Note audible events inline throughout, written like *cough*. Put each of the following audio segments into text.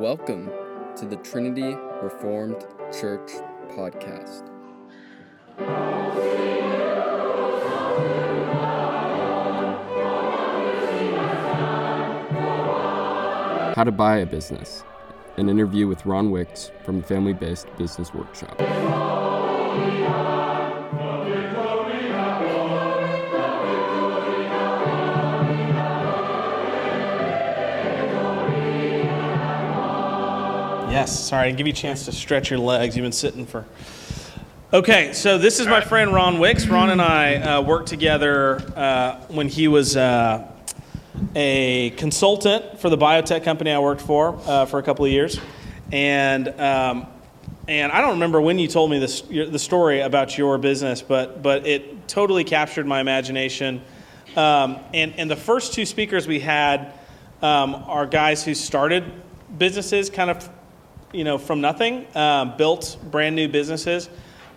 Welcome to the Trinity Reformed Church podcast. How to Buy a Business, an interview with Ron Wicks from the Family Based Business Workshop. Yes, sorry, give you a chance to stretch your legs. You've been sitting for. Okay, so this is my friend Ron Wicks. Ron and I uh, worked together uh, when he was uh, a consultant for the biotech company I worked for uh, for a couple of years, and um, and I don't remember when you told me this the story about your business, but but it totally captured my imagination. Um, and and the first two speakers we had um, are guys who started businesses kind of you know, from nothing, um, built brand new businesses.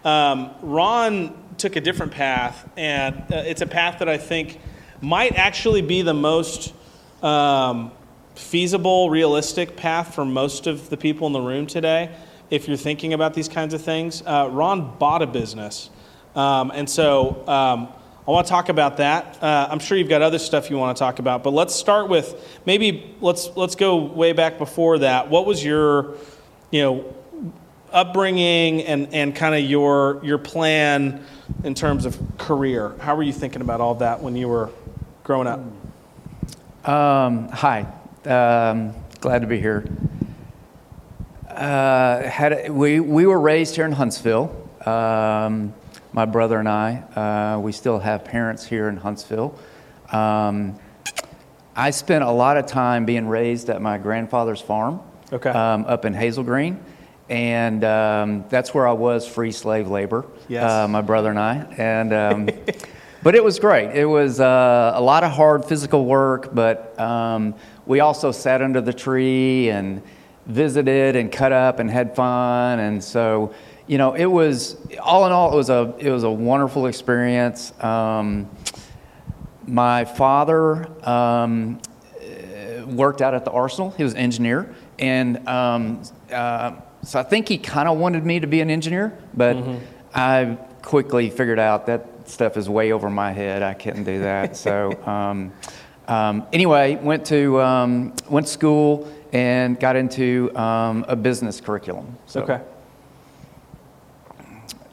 Um, Ron took a different path, and uh, it's a path that I think might actually be the most um, feasible, realistic path for most of the people in the room today. If you're thinking about these kinds of things, uh, Ron bought a business, um, and so um, I want to talk about that. Uh, I'm sure you've got other stuff you want to talk about, but let's start with maybe let's let's go way back before that. What was your you know, upbringing and, and kind of your, your plan in terms of career. How were you thinking about all that when you were growing up? Um, hi, um, glad to be here. Uh, had we, we were raised here in Huntsville. Um, my brother and I, uh, we still have parents here in Huntsville. Um, I spent a lot of time being raised at my grandfather's farm okay. um, up in Hazel Green. And um, that's where I was free slave labor, yes. uh, my brother and I. And, um, *laughs* but it was great. It was uh, a lot of hard physical work, but um, we also sat under the tree and visited and cut up and had fun. And so, you know, it was all in all, it was a it was a wonderful experience. Um, my father um, worked out at the Arsenal. He was an engineer, and um, uh, so I think he kind of wanted me to be an engineer, but mm-hmm. I quickly figured out that stuff is way over my head. I couldn't do that. so *laughs* um, um, anyway, went to um, went to school and got into um, a business curriculum. So, okay.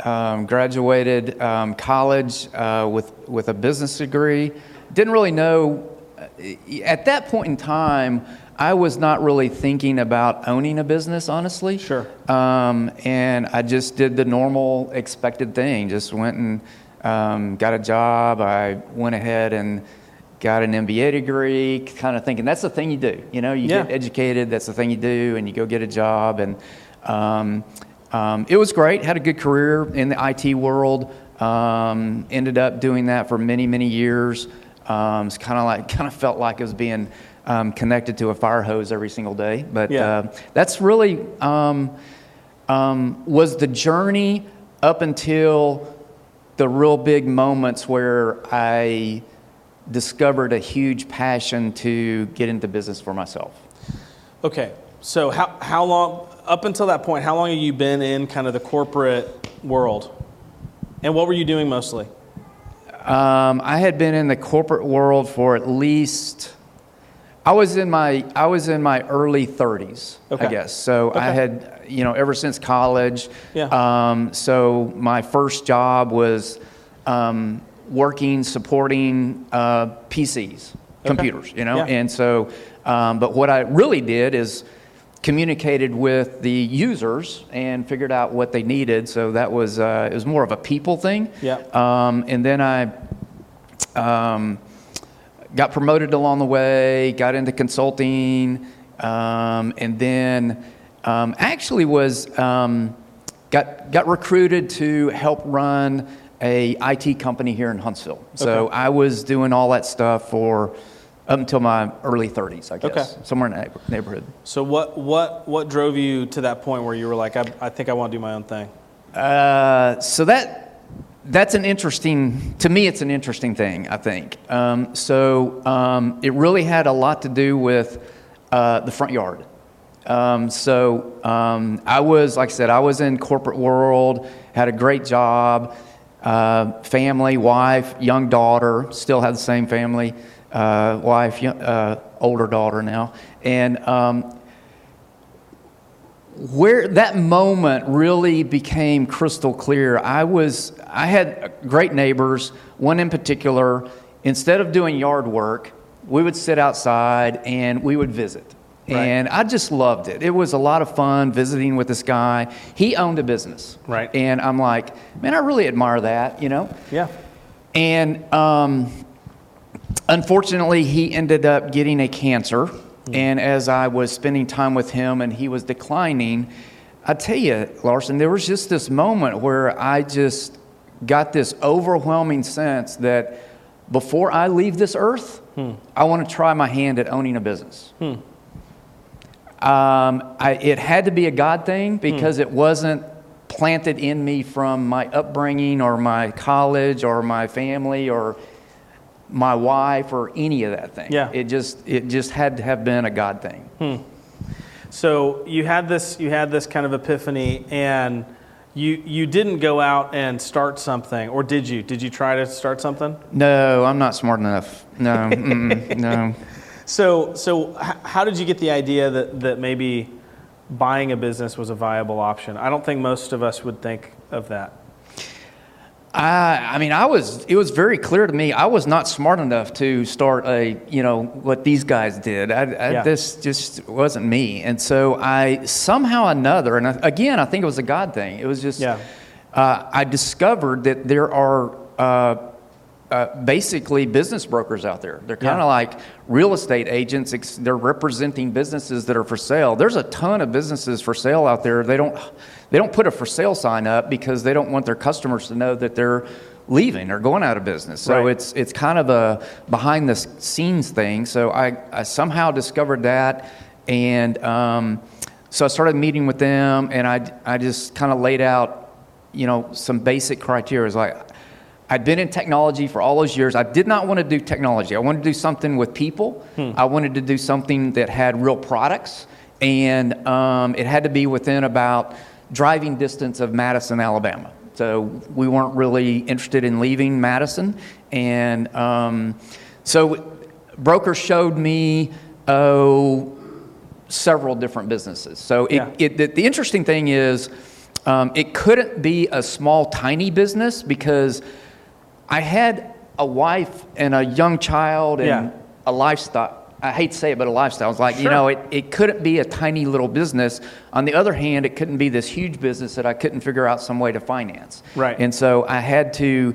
Um, graduated um, college uh, with with a business degree. Didn't really know uh, at that point in time. I was not really thinking about owning a business, honestly. Sure. Um, and I just did the normal expected thing. Just went and um, got a job. I went ahead and got an MBA degree, kind of thinking that's the thing you do. You know, you yeah. get educated, that's the thing you do, and you go get a job. And um, um it was great. Had a good career in the IT world. Um, ended up doing that for many, many years. Um, it's kind of like, *laughs* kind of felt like it was being um, connected to a fire hose every single day. But yeah. uh, that's really um, um, was the journey up until the real big moments where I discovered a huge passion to get into business for myself. Okay, so how, how long, up until that point, how long have you been in kind of the corporate world? And what were you doing mostly? Um, I had been in the corporate world for at least I was in my I was in my early 30s, okay. I guess. So okay. I had you know ever since college. Yeah. Um, so my first job was um, working supporting uh, PCs, computers. Okay. You know, yeah. and so um, but what I really did is communicated with the users and figured out what they needed. So that was uh, it was more of a people thing. Yeah. Um, and then I. Got promoted along the way, got into consulting, um, and then um, actually was um, got got recruited to help run a IT company here in Huntsville. So okay. I was doing all that stuff for up until my early 30s, I guess, okay. somewhere in the neighborhood. So what what what drove you to that point where you were like, I, I think I want to do my own thing? Uh, so that that's an interesting, to me, it's an interesting thing, I think. Um, so um, it really had a lot to do with uh, the front yard. Um, so um, I was, like I said, I was in corporate world, had a great job, uh, family, wife, young daughter, still had the same family, uh, wife, uh, older daughter now, and um, where that moment really became crystal clear. I was, I had great neighbors. One in particular, instead of doing yard work, we would sit outside and we would visit. Right. And I just loved it. It was a lot of fun visiting with this guy. He owned a business. Right. And I'm like, man, I really admire that, you know? Yeah. And um, unfortunately, he ended up getting a cancer. Mm-hmm. And as I was spending time with him and he was declining, I tell you, Larson, there was just this moment where I just got this overwhelming sense that before I leave this earth, hmm. I want to try my hand at owning a business. Hmm. Um, I, it had to be a God thing hmm. because it wasn't planted in me from my upbringing or my college or my family or my wife or any of that thing. Yeah. It just it just had to have been a God thing. Hmm. So you had this you had this kind of epiphany and you you didn't go out and start something or did you? Did you try to start something? No, I'm not smart enough. No, *laughs* no. So so h- how did you get the idea that that maybe buying a business was a viable option? I don't think most of us would think of that. I, I mean, I was. It was very clear to me. I was not smart enough to start a, you know, what these guys did. I, I, Yeah. This just wasn't me. And so I somehow another, and I, again, I think it was a God thing. It was just, Yeah. uh, I discovered that there are uh, uh, basically business brokers out there. They're kind Yeah. of like real estate agents. ex- They're representing businesses that are for sale. There's a ton of businesses for sale out there. They don't they don't put a for sale sign up because they don't want their customers to know that they're leaving or going out of business. So Right. it's it's kind of a behind the scenes thing. So I, I somehow discovered that, and um, so I started meeting with them, and I I just kind of laid out, you know, some basic criteria. It's like I'd been in technology for all those years. I did not want to do technology. I wanted to do something with people. I wanted to do something that had real products, and um, it had to be within about driving distance of Madison, Alabama. So we weren't really interested in leaving Madison, and um, so brokers showed me oh several different businesses. So it, Yeah. it, the, the interesting thing is, um, it couldn't be a small, tiny business because I had a wife and a young child and Yeah. a lifestyle. I hate to say it, but a lifestyle. It's like, you know, it, it couldn't be a tiny little business. On the other hand, it couldn't be this huge business that I couldn't figure out some way to finance. Right. And so I had to,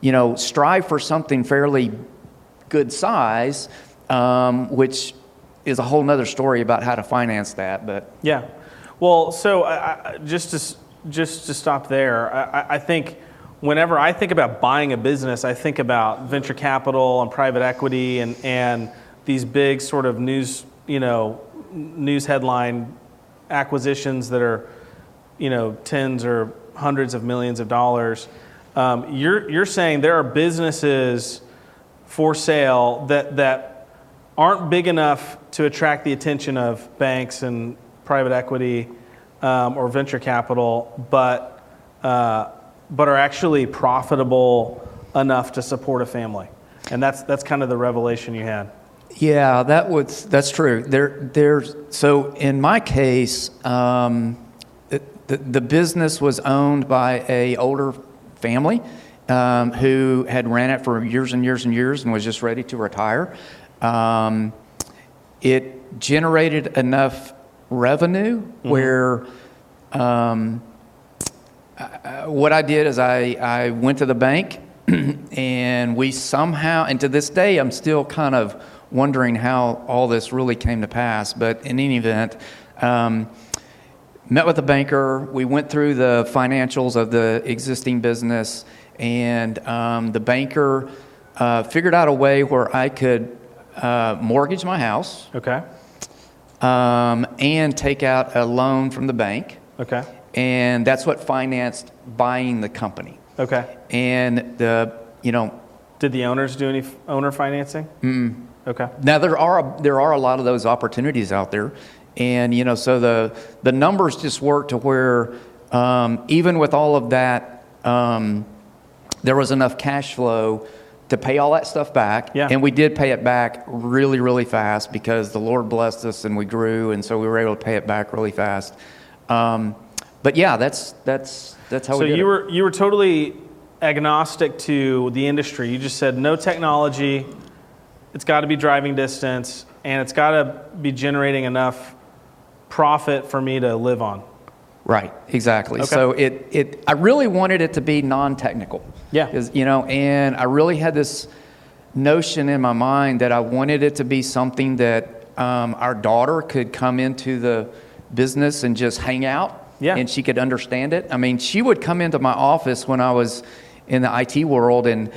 you know, strive for something fairly good size, um, which is a whole nother story about how to finance that. But Yeah. Well, so I, I, just to just to stop there, I, I- I think whenever I think about buying a business, I think about venture capital and private equity and and these big sort of news you know news headline acquisitions that are you know tens or hundreds of millions of dollars. Um, you're you're saying there are businesses for sale that that aren't big enough to attract the attention of banks and private equity um, or venture capital, but uh, but are actually profitable enough to support a family, and that's that's kind of the revelation you had. Yeah, that was that's true. There, there's so in my case, um, the, the the business was owned by a older family um, who had ran it for years and years and years and was just ready to retire. Um, it generated enough revenue where. Um, uh, what I did is I, I went to the bank *clears throat* and we somehow, and to this day, I'm still kind of wondering how all this really came to pass. But in any event, um, met with a banker. We went through the financials of the existing business, and um, the banker uh, figured out a way where I could uh, mortgage my house Okay. um, and take out a loan from the bank Okay. and that's what financed buying the company. Okay. And the you know Did the owners do any f- owner financing? Mm. Okay. now there are there are a lot of those opportunities out there, And you know, so the the numbers just worked to where um, even with all of that, um, there was enough cash flow to pay all that stuff back. Yeah. And we did pay it back really, really fast because the Lord blessed us and we grew, and so we were able to pay it back really fast. Um, but yeah, that's that's that's how So we did you it. were you were totally agnostic to the industry. You just said no technology. It's got to be driving distance, and it's got to be generating enough profit for me to live on. Right, exactly. Okay. So it, it, I really wanted it to be non-technical. Yeah. you know, and I really had this notion in my mind that I wanted it to be something that um, our daughter could come into the business and just hang out. Yeah. And she could understand it. I mean, she would come into my office when I was in the IT world and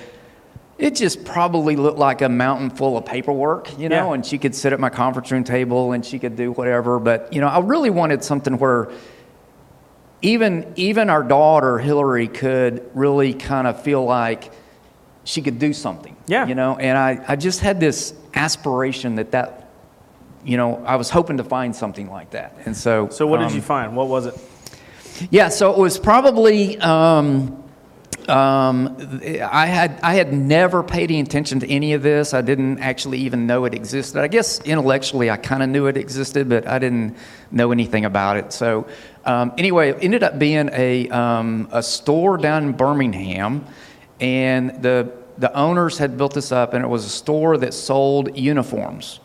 it just probably looked like a mountain full of paperwork, you know, Yeah. and she could sit at my conference room table and she could do whatever. But, you know, I really wanted something where even even our daughter Hillary could really kind of feel like she could do something. Yeah. You know, and I, I just had this aspiration that that you know, I was hoping to find something like that. And so So what did um, you find? What was it? yeah, so it was probably um, um, I had I had never paid any attention to any of this. I didn't actually even know it existed. I guess intellectually I kind of knew it existed, but I didn't know anything about it. So um, anyway, it ended up being a um, a store down in Birmingham, and the the owners had built this up, and it was a store that sold uniforms.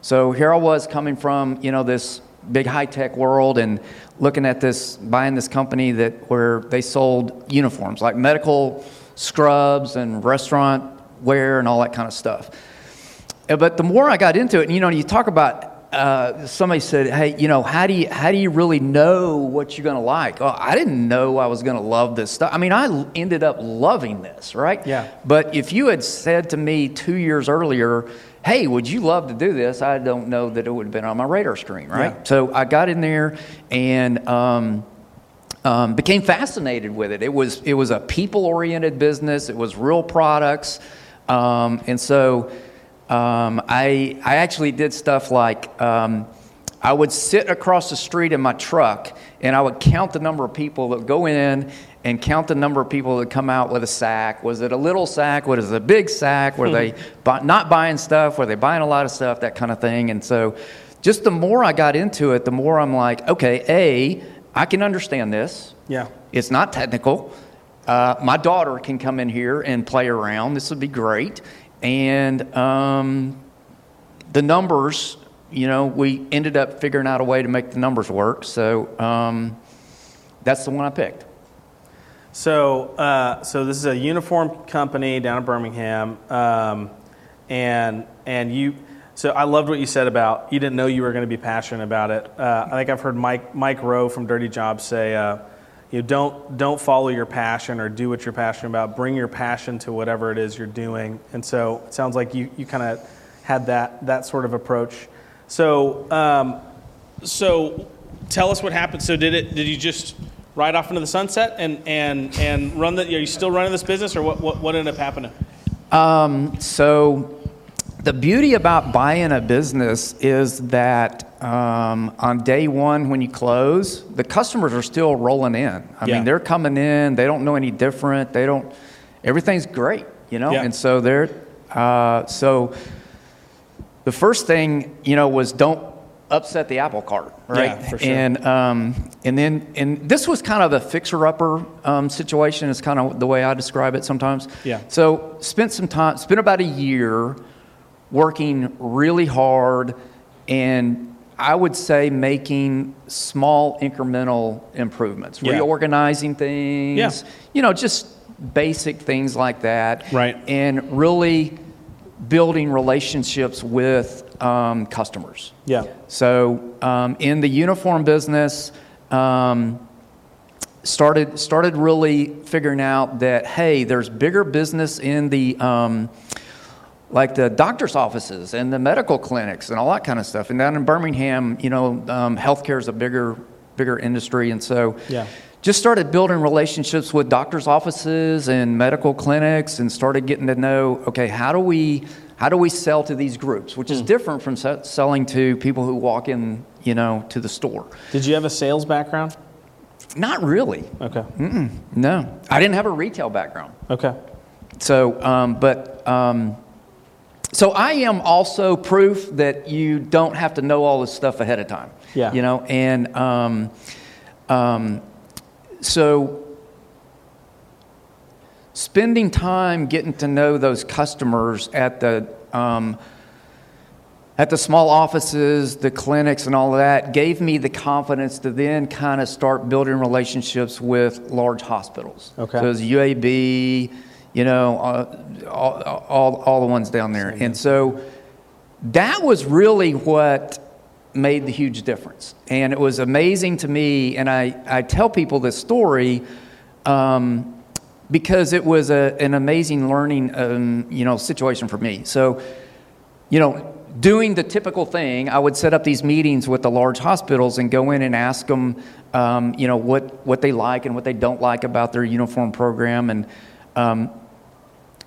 So here I was coming from, you know, this big high tech world and looking at this, buying this company that where they sold uniforms like medical scrubs and restaurant wear and all that kind of stuff. Uh, But the more I got into it, and you know, you talk about uh, somebody said, "Hey, you know, how do you how do you really know what you're going to like?" Oh, I didn't know I was going to love this stuff. I mean, I ended up loving this, right? Yeah. But if you had said to me two years earlier, "Hey, would you love to do this?" I don't know that it would have been on my radar screen, right? Yeah. So I got in there and. Um, um, became fascinated with it. It was it was a people oriented business. It was real products, um, and so um, I I actually did stuff like um, I would sit across the street in my truck and I would count the number of people that would go in and count the number of people that come out with a sack. Was it a little sack? Was it a big sack? Were they bu- not buying stuff? Were they buying a lot of stuff? That kind of thing. And so, just the more I got into it, the more I'm like, okay, a I can understand this. Yeah. It's not technical. Uh, my daughter can come in here and play around. This would be great. And um, the numbers, you know, we ended up figuring out a way to make the numbers work. So um, that's the one I picked. So, uh, so this is a uniform company down in Birmingham, um, and and you. So I loved what you said about you didn't know you were going to be passionate about it. Uh, I think I've heard Mike Mike Rowe from Dirty Jobs say, uh, you know, don't don't follow your passion or do what you're passionate about. Bring your passion to whatever it is you're doing. And so it sounds like you you kind of had that that sort of approach. So um, so tell us what happened. So did it? Did you just ride off into the sunset and and and run the? Are you still running this business, or what? What, what ended up happening? Um, so the beauty about buying a business is that um, on day one when you close, the customers are still rolling in. I Yeah. mean, they're coming in. They don't know any different. They don't. Everything's great, you know. Yeah. And so they're uh, so. The first thing you know was don't upset the apple cart, right? Yeah, for sure. And um, and then and this was kind of a fixer-upper um, situation. Is kind of the way I describe it sometimes. Yeah. So spent some time, spent about a year working really hard, and I would say making small incremental improvements, Yeah. reorganizing things. Yeah. You know, just basic things like that. Right. And really building relationships with um, customers. Yeah. So um, in the uniform business, um, started started really figuring out that hey, there's bigger business in the um, like the doctor's offices and the medical clinics and all that kind of stuff. And down in Birmingham, you know, um, healthcare is a bigger bigger industry, and so Yeah. just started building relationships with doctors' offices and medical clinics, and started getting to know okay, how do we how do we sell to these groups, which is different from se- selling to people who walk in, you know, to the store. Did you have a sales background? Not really. Okay. Mm-mm, No, I didn't have a retail background. Okay. So, um, but um, so I am also proof that you don't have to know all this stuff ahead of time. Yeah. You know, and um, um, so spending time getting to know those customers at the um, at the small offices, the clinics, and all of that gave me the confidence to then kind of start building relationships with large hospitals. Okay. So it was UAB, you know, uh, all, all, all the ones down there. And so that was really what made the huge difference. And it was amazing to me. And I, I tell people this story um, because it was a, an amazing learning, um, you know, situation for me. So, you know, doing the typical thing, I would set up these meetings with the large hospitals and go in and ask them, um, you know, what, what they like and what they don't like about their uniform program. And um,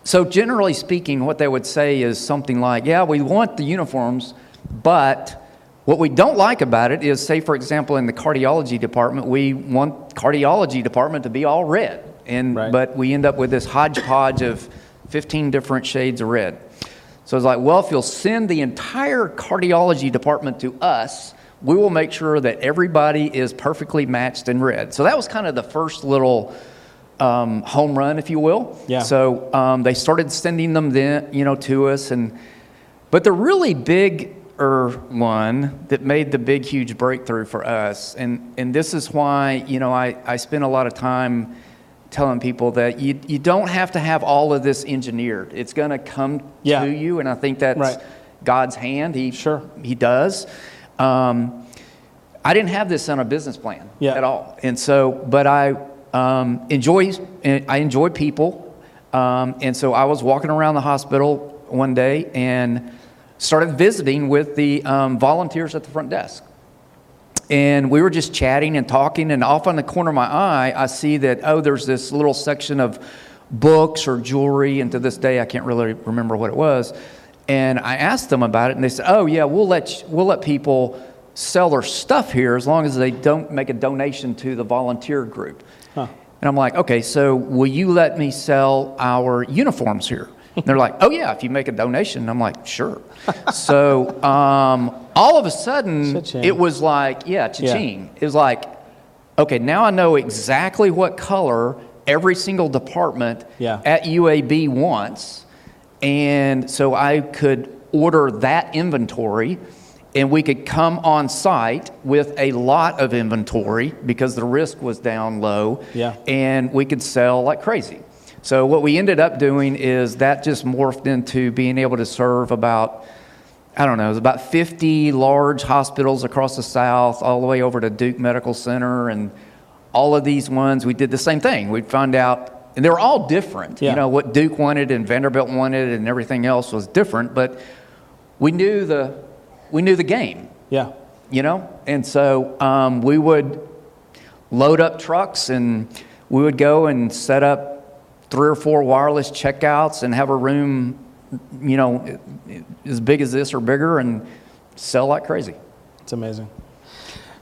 so, generally speaking, what they would say is something like, yeah, we want the uniforms, but what we don't like about it is, say, for example, in the cardiology department, we want cardiology department to be all red. And, Right. But we end up with this hodgepodge of 15 different shades of red. So it's like, well, if you'll send the entire cardiology department to us, we will make sure that everybody is perfectly matched in red. So that was kind of the first little um, home run, if you will. Yeah. So um, they started sending them then, you know, to us, and but the really big one that made the big huge breakthrough for us, and and this is why you know I I spend a lot of time telling people that you you don't have to have all of this engineered. It's going to come Yeah. to you, and I think that's Right. God's hand. He Sure. he does. Um, I didn't have this on a business plan Yeah. at all, and so but I um, enjoy I enjoy people, um, and so I was walking around the hospital one day and started visiting with the um, volunteers at the front desk. And we were just chatting and talking, and off on the corner of my eye, I see that, oh, there's this little section of books or jewelry, and to this day, I can't really remember what it was. And I asked them about it, and they said, oh, yeah, we'll let, we'll let people sell their stuff here as long as they don't make a donation to the volunteer group. Huh. And I'm like, okay, so will you let me sell our uniforms here? *laughs* They're like, oh, yeah, if you make a donation. I'm like, sure. so um, all of a sudden, Cha-ching. it was like, yeah, cha-ching. It was like, okay, now I know exactly what color every single department Yeah. at UAB wants. And so I could order that inventory and we could come on site with a lot of inventory because the risk was down low. Yeah. And we could sell like crazy. So what we ended up doing is that just morphed into being able to serve about I don't know, it was about 50 large hospitals across the South, all the way over to Duke Medical Center, and all of these ones, we did the same thing. We'd find out, and they were all different. Yeah. You know, what Duke wanted and Vanderbilt wanted and everything else was different, but we knew the, we knew the game, Yeah. you know? And so um, we would load up trucks and we would go and set up three or four wireless checkouts and have a room, you know, as big as this or bigger and sell like crazy. It's amazing.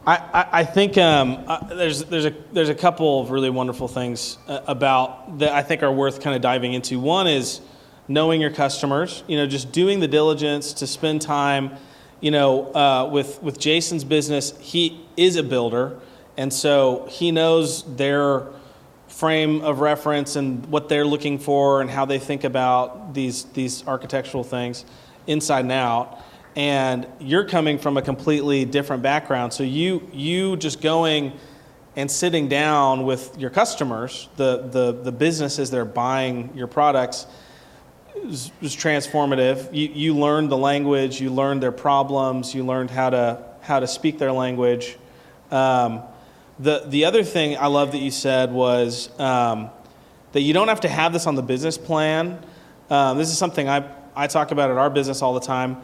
I, I, think um, uh, there's, there's, a, there's a couple of really wonderful things uh, about that I think are worth kind of diving into. One is knowing your customers, you know, just doing the diligence to spend time, you know, uh, with, with Jason's business. He is a builder, and so he knows their frame of reference and what they're looking for and how they think about these, these architectural things inside and out and you're coming from a completely different background. So you you just going and sitting down with your customers, the the, the businesses that are buying your products, was, was transformative. You you learned the language, you learned their problems, you learned how to how to speak their language. Um, the the other thing I love that you said was um, that you don't have to have this on the business plan. Um, this is something I I talk about at our business all the time.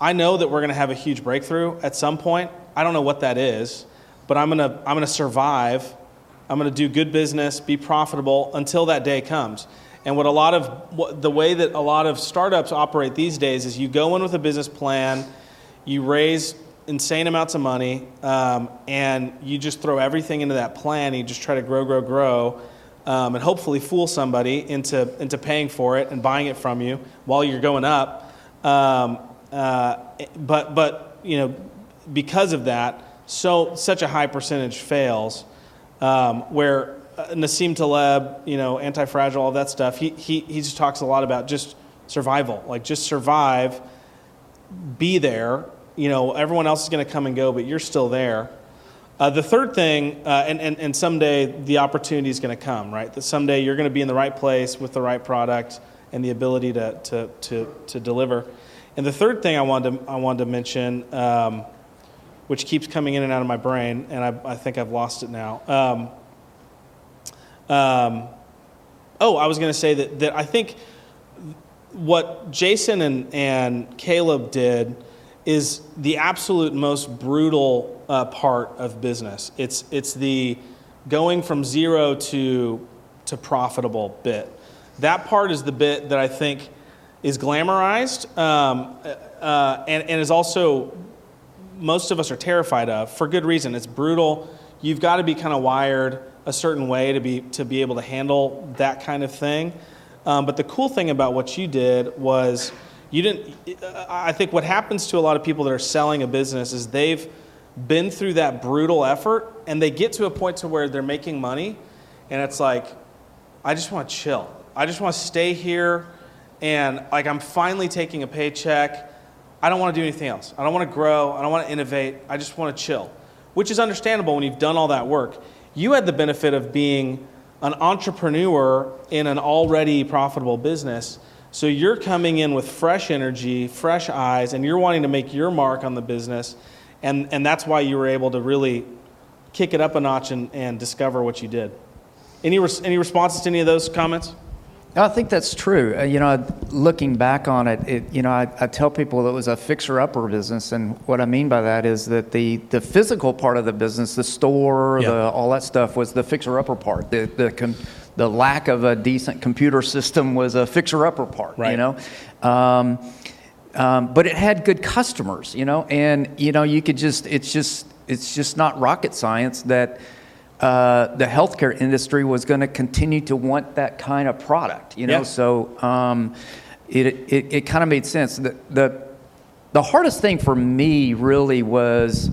I know that we're going to have a huge breakthrough at some point. I don't know what that is, but I'm going to I'm going to survive. I'm going to do good business, be profitable until that day comes. And what a lot of what, the way that a lot of startups operate these days is you go in with a business plan, you raise insane amounts of money, um, and you just throw everything into that plan. You just try to grow, grow, grow, um, and hopefully fool somebody into into paying for it and buying it from you while you're going up. Um, uh, but but you know because of that, so such a high percentage fails. Um, where uh, Nassim Taleb, you know, anti-fragile, all that stuff. He he he just talks a lot about just survival, like just survive, be there. You know, everyone else is going to come and go, but you're still there. Uh, the third thing, uh, and, and, and someday the opportunity is going to come, right? That someday you're going to be in the right place with the right product and the ability to, to, to, to deliver. And the third thing I wanted to, I wanted to mention, um, which keeps coming in and out of my brain, and I, I think I've lost it now. Um, um, oh, I was going to say that, that I think what Jason and, and Caleb did is the absolute most brutal uh, part of business. It's, it's the going from zero to, to profitable bit. That part is the bit that I think is glamorized um, uh, and, and is also most of us are terrified of for good reason. It's brutal. You've got to be kind of wired a certain way to be to be able to handle that kind of thing. Um, but the cool thing about what you did was you didn't. I think what happens to a lot of people that are selling a business is they've been through that brutal effort and they get to a point to where they're making money, and it's like, I just want to chill. I just want to stay here, and like I'm finally taking a paycheck I don't want to do anything else. I don't want to grow. I don't want to innovate. I just want to chill, which is understandable when you've done all that work. You had the benefit of being an entrepreneur in an already profitable business. So you're coming in with fresh energy, fresh eyes, and you're wanting to make your mark on the business. And, and that's why you were able to really kick it up a notch and, and discover what you did. Any, res- any responses to any of those comments? I think that's true. Uh, you know, looking back on it, it you know, I, I, tell people it was a fixer-upper business, and what I mean by that is that the the physical part of the business, the store, the, all that stuff, was the fixer-upper part. The the com- the lack of a decent computer system was a fixer-upper part. Right. You know. Um, um, but it had good customers, you know, and you know you could just it's just it's just not rocket science that uh, the healthcare industry was going to continue to want that kind of product, you know. Yeah. So um, it it, it kind of made sense. The, the the hardest thing for me really was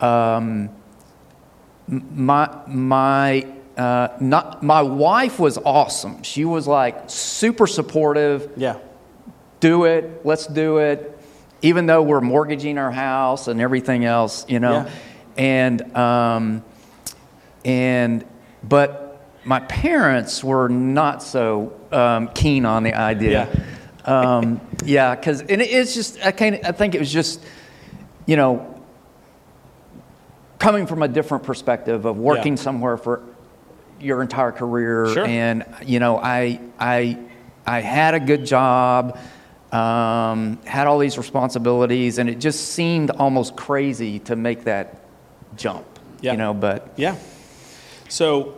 um, my my uh, not my wife was awesome. She was like super supportive. Yeah. Do it. Let's do it. Even though we're mortgaging our house and everything else, you know, Yeah. and. Um, and but my parents were not so um, keen on the idea. Yeah. um, yeah, because and it, it's just I kind I think it was just you know coming from a different perspective of working Yeah. somewhere for your entire career, Sure. and you know I I I had a good job. Um, had all these responsibilities, and it just seemed almost crazy to make that jump. Yeah. You know, but Yeah. So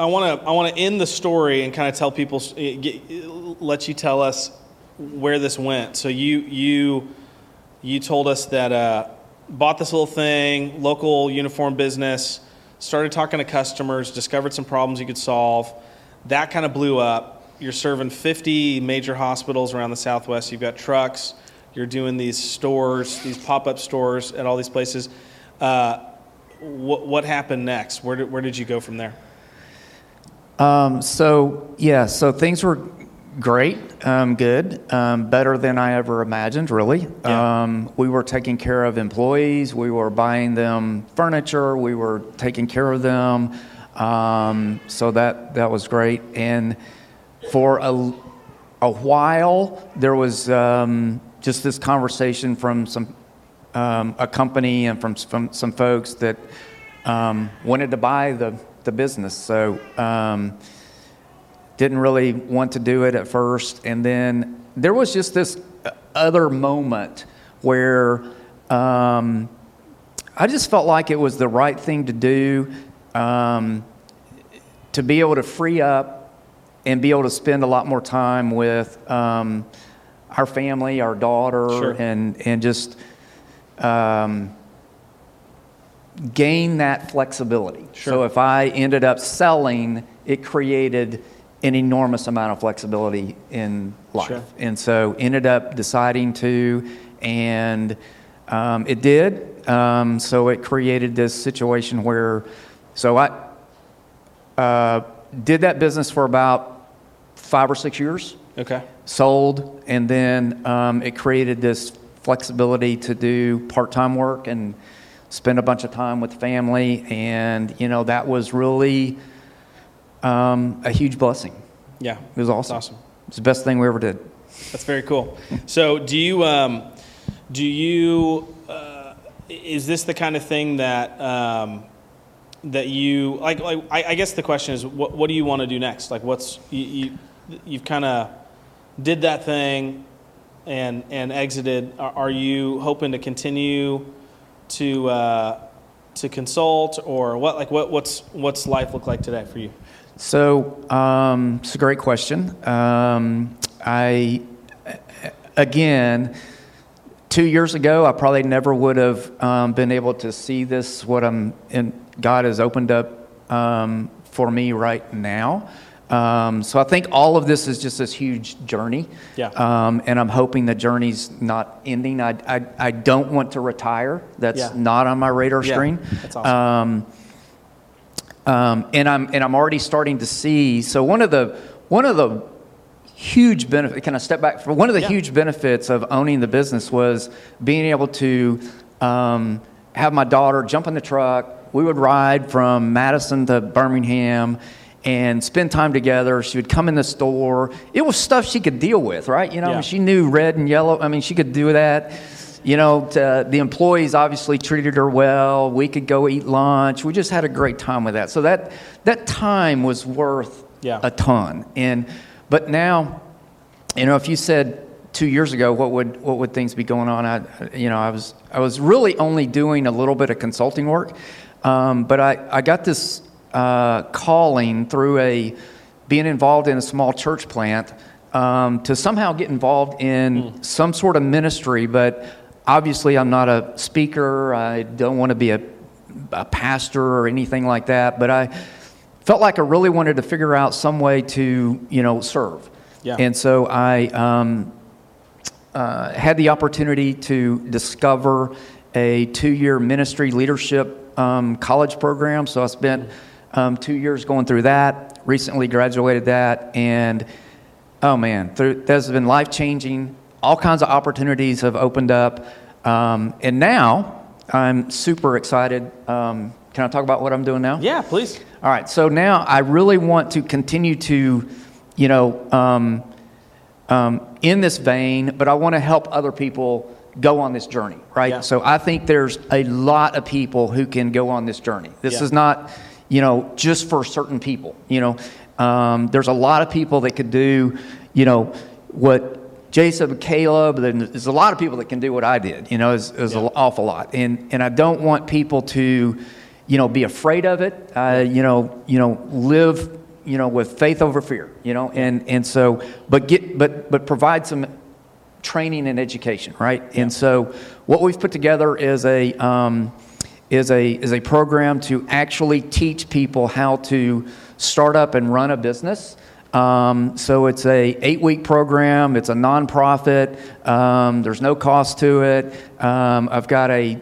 I want to I want to end the story and kind of tell people eh, get, let you tell us where this went. So you you you told us that uh, bought this little thing, local uniform business, started talking to customers, discovered some problems you could solve. That kind of blew up. You're serving 50 major hospitals around the Southwest. You've got trucks. You're doing these stores, these pop-up stores at all these places. Uh, what, what happened next? Where did, where did you go from there? Um, so yeah, so things were great, um, good, um, better than I ever imagined. Really, Yeah. um, we were taking care of employees, we were buying them furniture, we were taking care of them. Um, so that that was great, and for a a while there was um, just this conversation from some um, a company and from, from some folks that um, wanted to buy the, the business. So um, didn't really want to do it at first. And then there was just this other moment where um, I just felt like it was the right thing to do um, to be able to free up and be able to spend a lot more time with um, our family, our daughter, Sure. and and just um, gain that flexibility. Sure. So if I ended up selling, it created an enormous amount of flexibility in life. Sure. And so ended up deciding to, and um, it did. Um, so it created this situation where, so I uh, did that business for about five or six years Okay. sold, and then um, it created this flexibility to do part-time work and spend a bunch of time with family, and you know that was really um, a huge blessing. Yeah. It was awesome. Awesome. It's the best thing we ever did. That's very cool. So, do you um, do you uh, is this the kind of thing that um, that you like? Like, I, I guess the question is, what what do you want to do next? Like, what's you, you you've kind of did that thing and and exited. Are, are you hoping to continue to uh, to consult or what? Like, what what's what's life look like today for you? So um, it's a great question. Um, I again, two years ago, I probably never would have um, been able to see this. What I'm in, God has opened up um, for me right now. Um, so I think all of this is just this huge journey. Yeah. Um, and I'm hoping the journey's not ending. I, I, I don't want to retire. That's Yeah. not on my radar Yeah, screen. that's awesome. Um, and I'm and I'm already starting to see. So one of the one of the huge benefit. Can I step back? For one of the Yeah. huge benefits of owning the business was being able to um, have my daughter jump in the truck. We would ride from Madison to Birmingham. And spend time together. She would come in the store. It was stuff she could deal with, right? You know, I mean, she knew red and yellow. I mean, she could do that. You know, to, the employees obviously treated her well. We could go eat lunch. We just had a great time with that. So that that time was worth Yeah. a ton. And but now, you know, if you said two years ago, what would what would things be going on? I, you know, I was I was really only doing a little bit of consulting work, um, but I I got this uh, calling through a being involved in a small church plant um, to somehow get involved in some sort of ministry, but obviously I'm not a speaker. I don't want to be a, a pastor or anything like that, but I felt like I really wanted to figure out some way to, you know, serve. Yeah. And so I um, uh, had the opportunity to discover a two-year ministry leadership um, college program. So I spent um, two years going through that. Recently graduated that, and oh man, through, that's been life-changing. All kinds of opportunities have opened up, um, and now I'm super excited. Um, can I talk about what I'm doing now? Yeah, please. All right, so now I really want to continue to, you know, um, um, in this vein, but I want to help other people go on this journey, right? Yeah. So I think there's a lot of people who can go on this journey. This Yeah. is not, you know, just for certain people. You know, um, there's a lot of people that could do, you know, what Jason Caleb. then There's a lot of people that can do what I did. You know, it's, it's Yeah. an awful lot, and and I don't want people to, you know, be afraid of it. Uh, you know, you know, live, you know, with faith over fear. You know, and and so, but get but but provide some training and education, right? And so, what we've put together is a um, is a is a program to actually teach people how to start up and run a business. Um, so it's a eight week program. It's a nonprofit. Um, there's no cost to it. Um, I've got a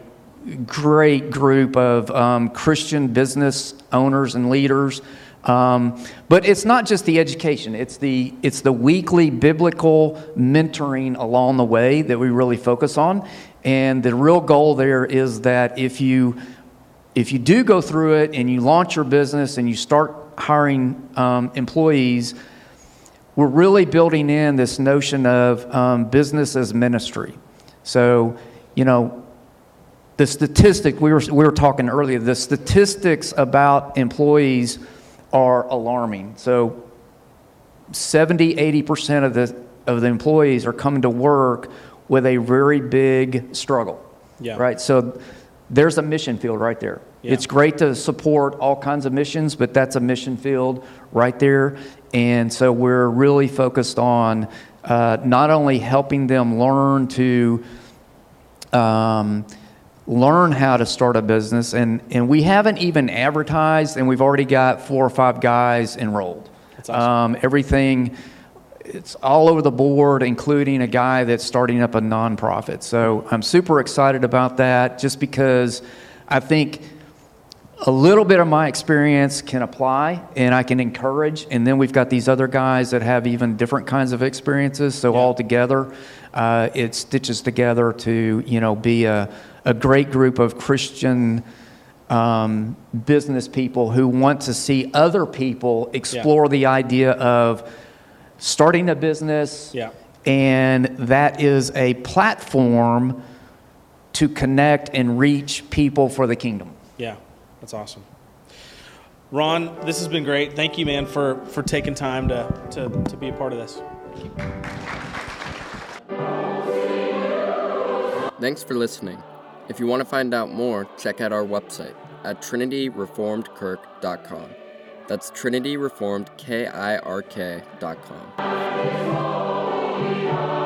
great group of um, Christian business owners and leaders. Um, but it's not just the education; it's the it's the weekly biblical mentoring along the way that we really focus on. And the real goal there is that if you if you do go through it and you launch your business and you start hiring um, employees, we're really building in this notion of um, business as ministry. So, you know, the statistic we were we were talking earlier. The statistics about employees are alarming. So, 70, 80 percent of the of the employees are coming to work with a very big struggle. Yeah. Right. So, there's a mission field right there. Yeah. It's great to support all kinds of missions, but that's a mission field right there. And so we're really focused on uh, not only helping them learn to um, learn how to start a business, and, and we haven't even advertised, and we've already got four or five guys enrolled. That's awesome. Um, everything, it's all over the board, including a guy that's starting up a nonprofit. So I'm super excited about that just because I think a little bit of my experience can apply and I can encourage. And then we've got these other guys that have even different kinds of experiences. So all together, uh, it stitches together to you know be a, a great group of Christian um, business people who want to see other people explore the idea of starting a business. Yeah. And that is a platform to connect and reach people for the kingdom. Yeah, that's awesome. Ron, this has been great. Thank you, man, for, for taking time to, to, to be a part of this. Thanks for listening. If you want to find out more, check out our website at trinityreformedkirk.com. That's trinityreformedkirk.com.